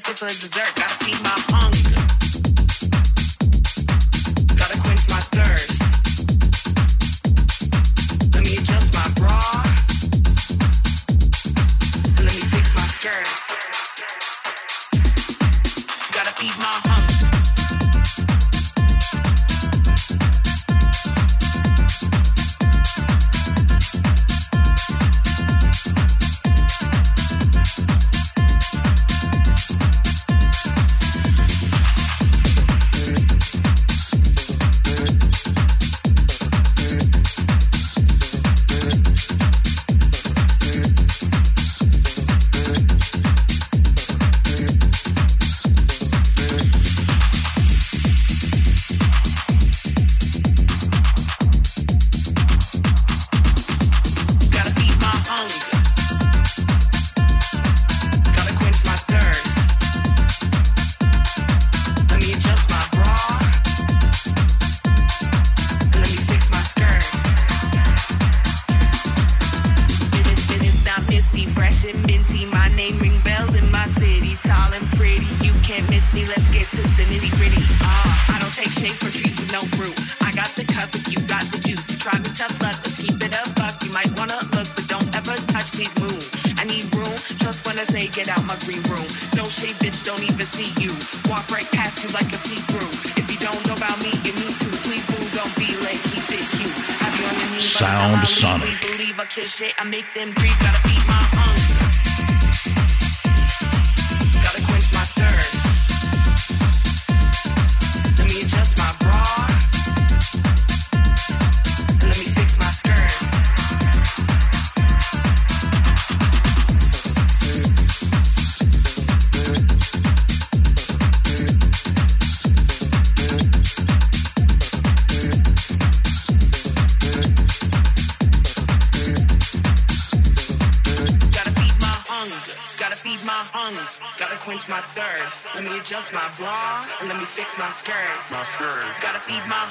sit for dessert. My skirt. My skirt. Gotta feed my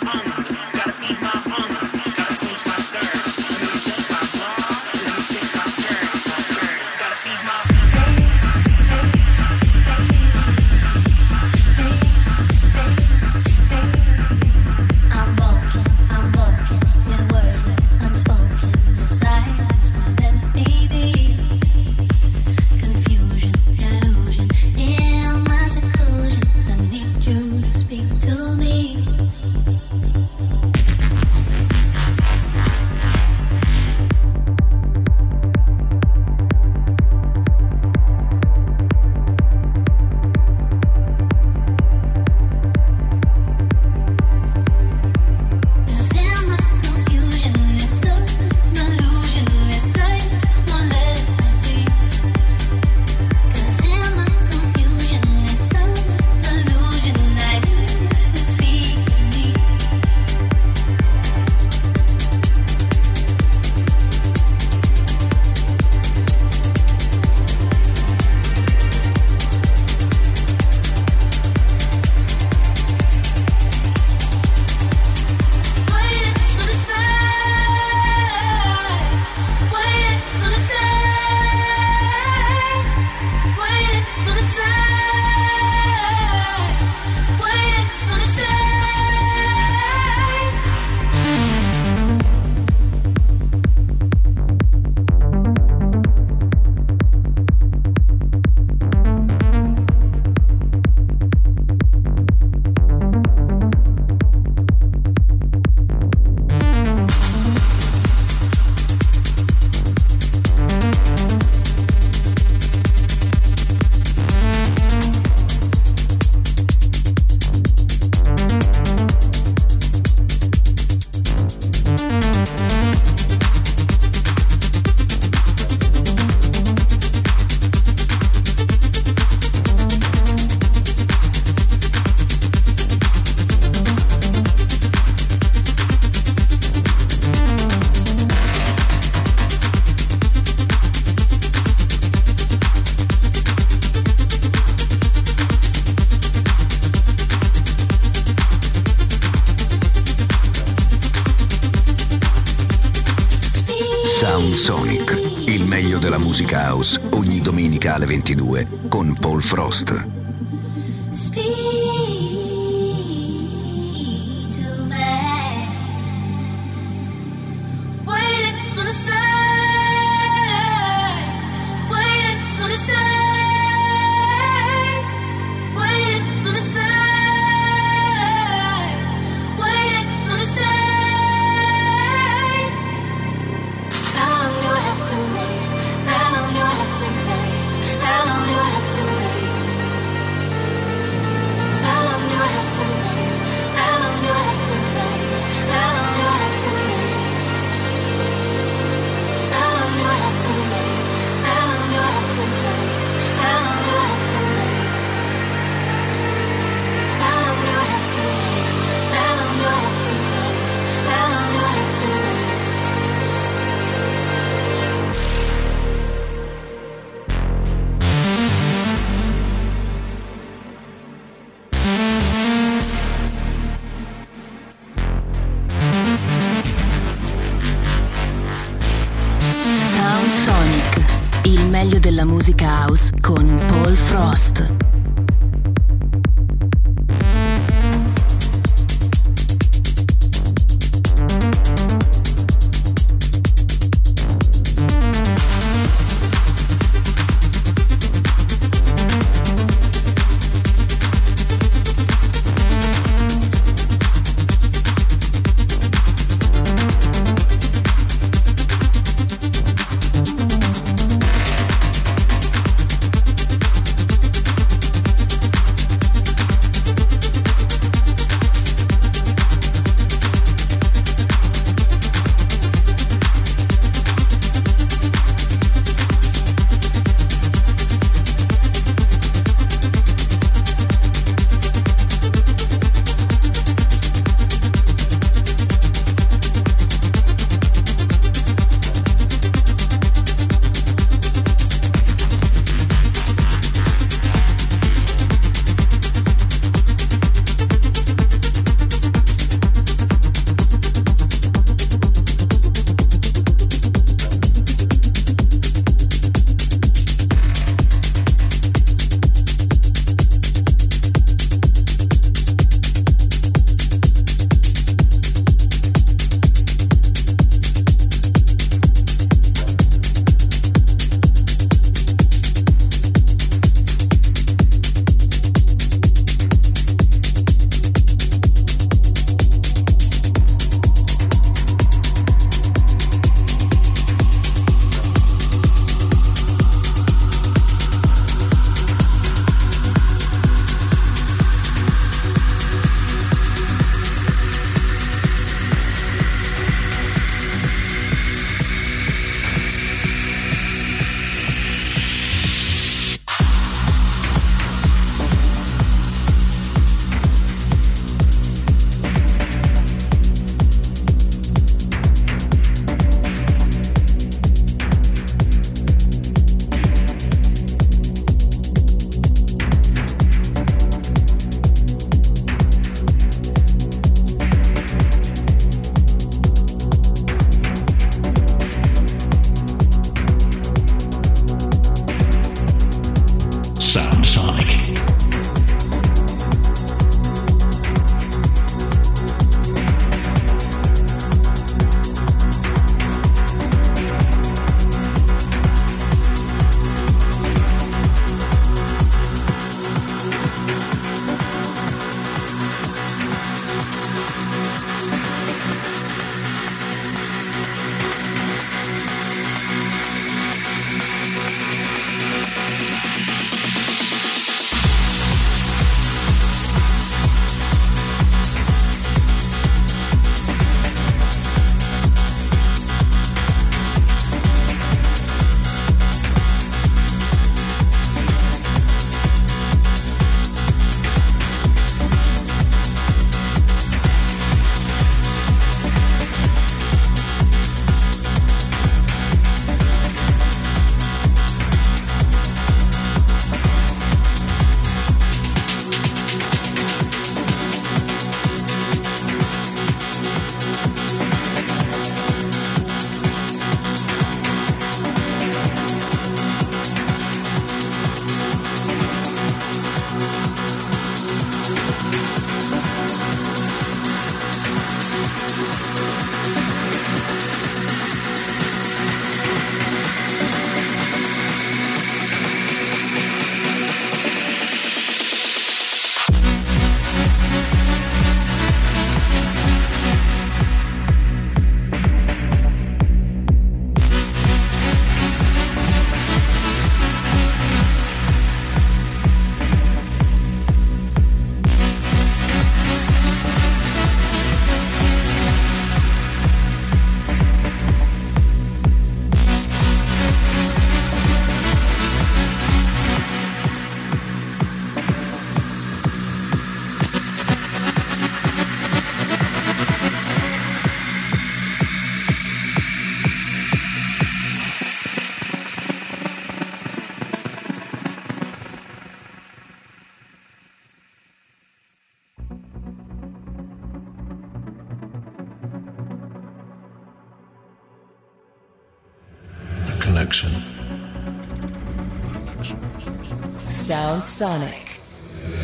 Sound Sonic.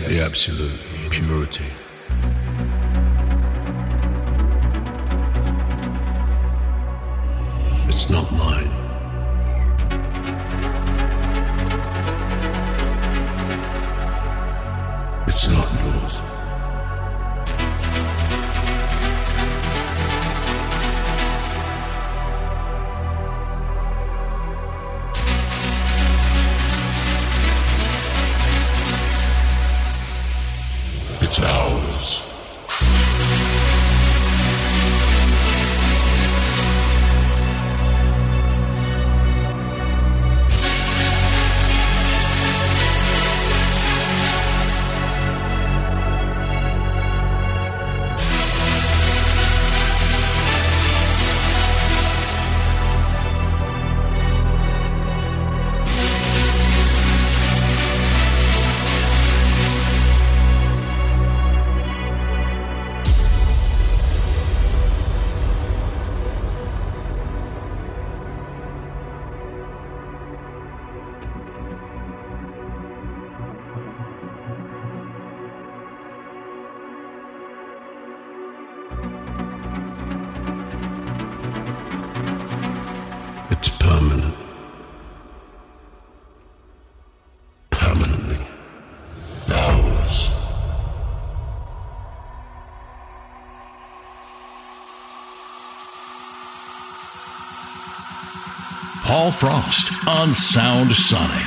The absolute purity. It's not mine. Paul Frost on Sound Sonic.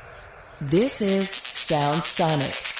This is Sound Sonic.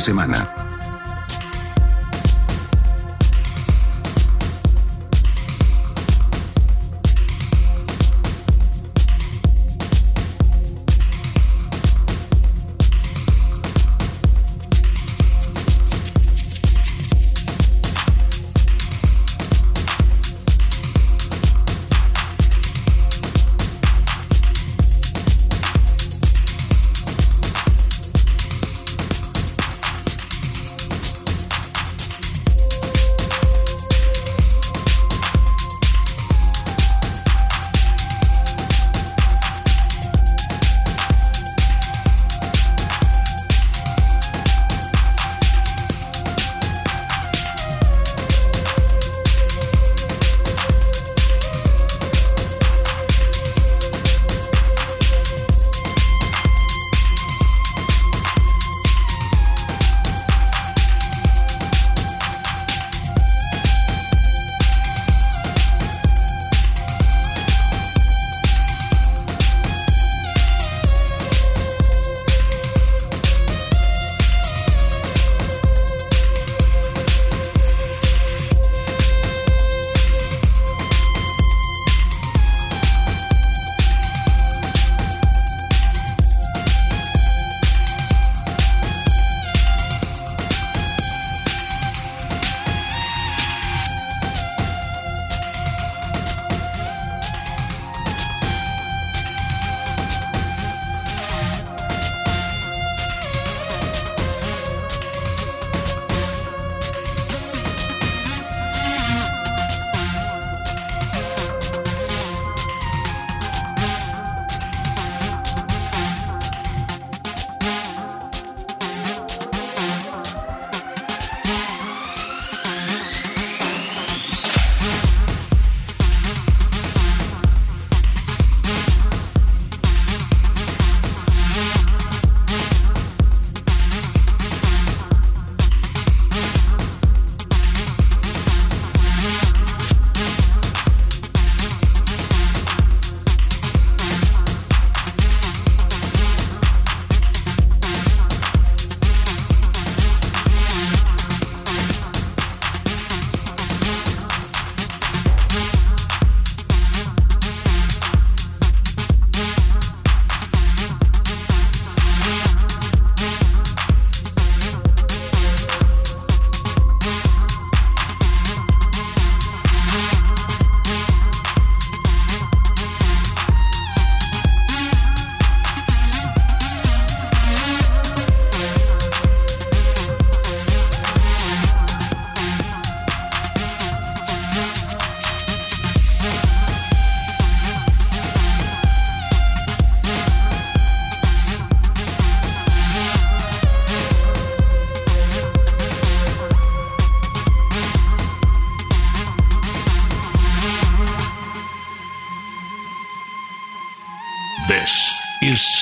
Semana.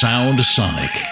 Sound Sonic.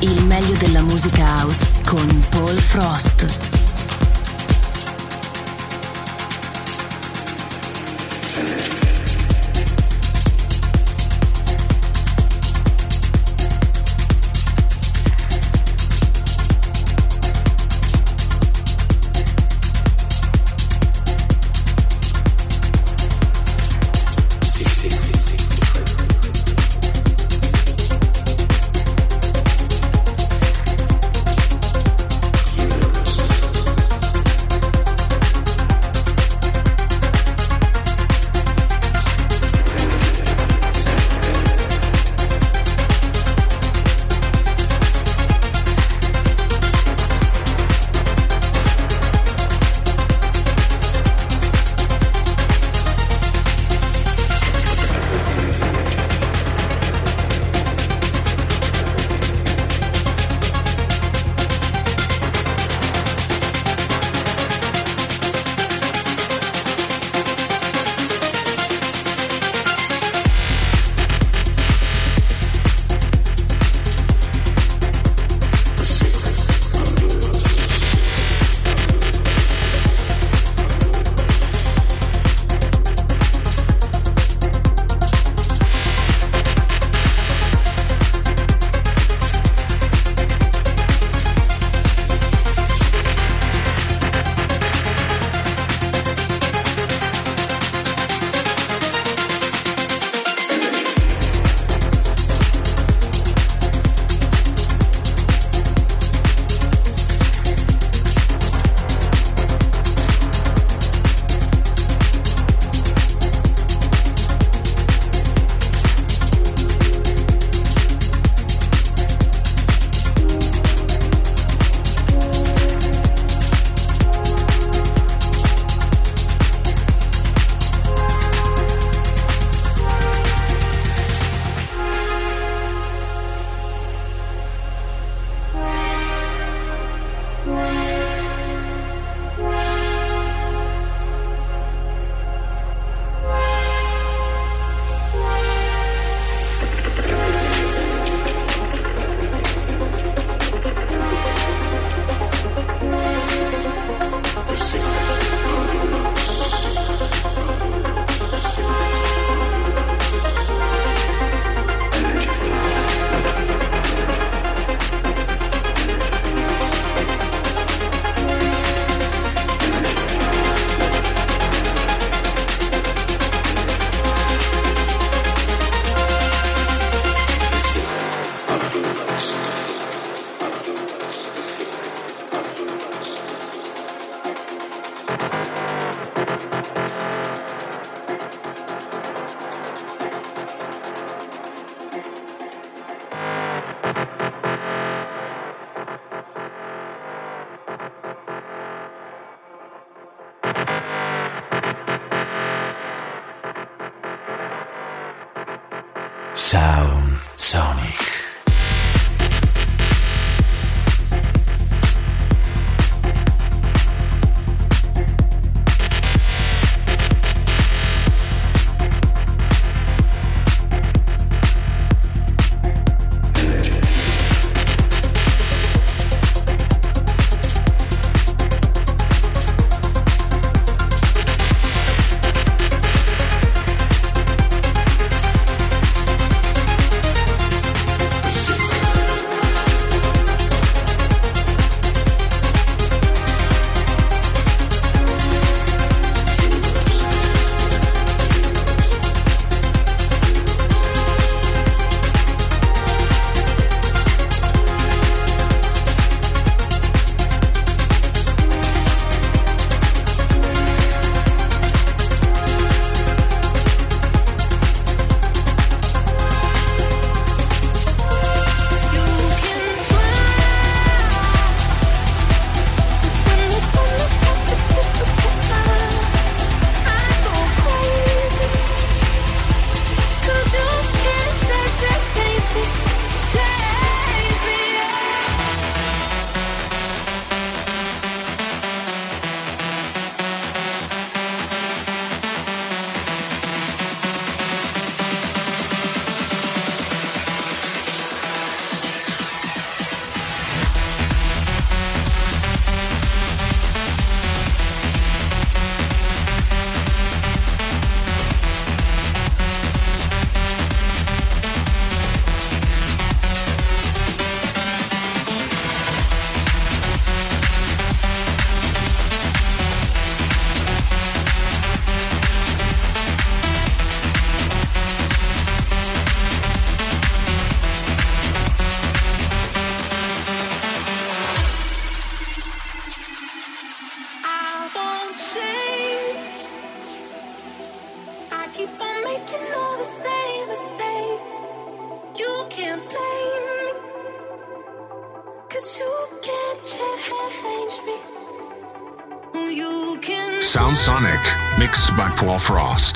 Il meglio della musica house con Paul Frost. Thank Sound Sonic. Frost.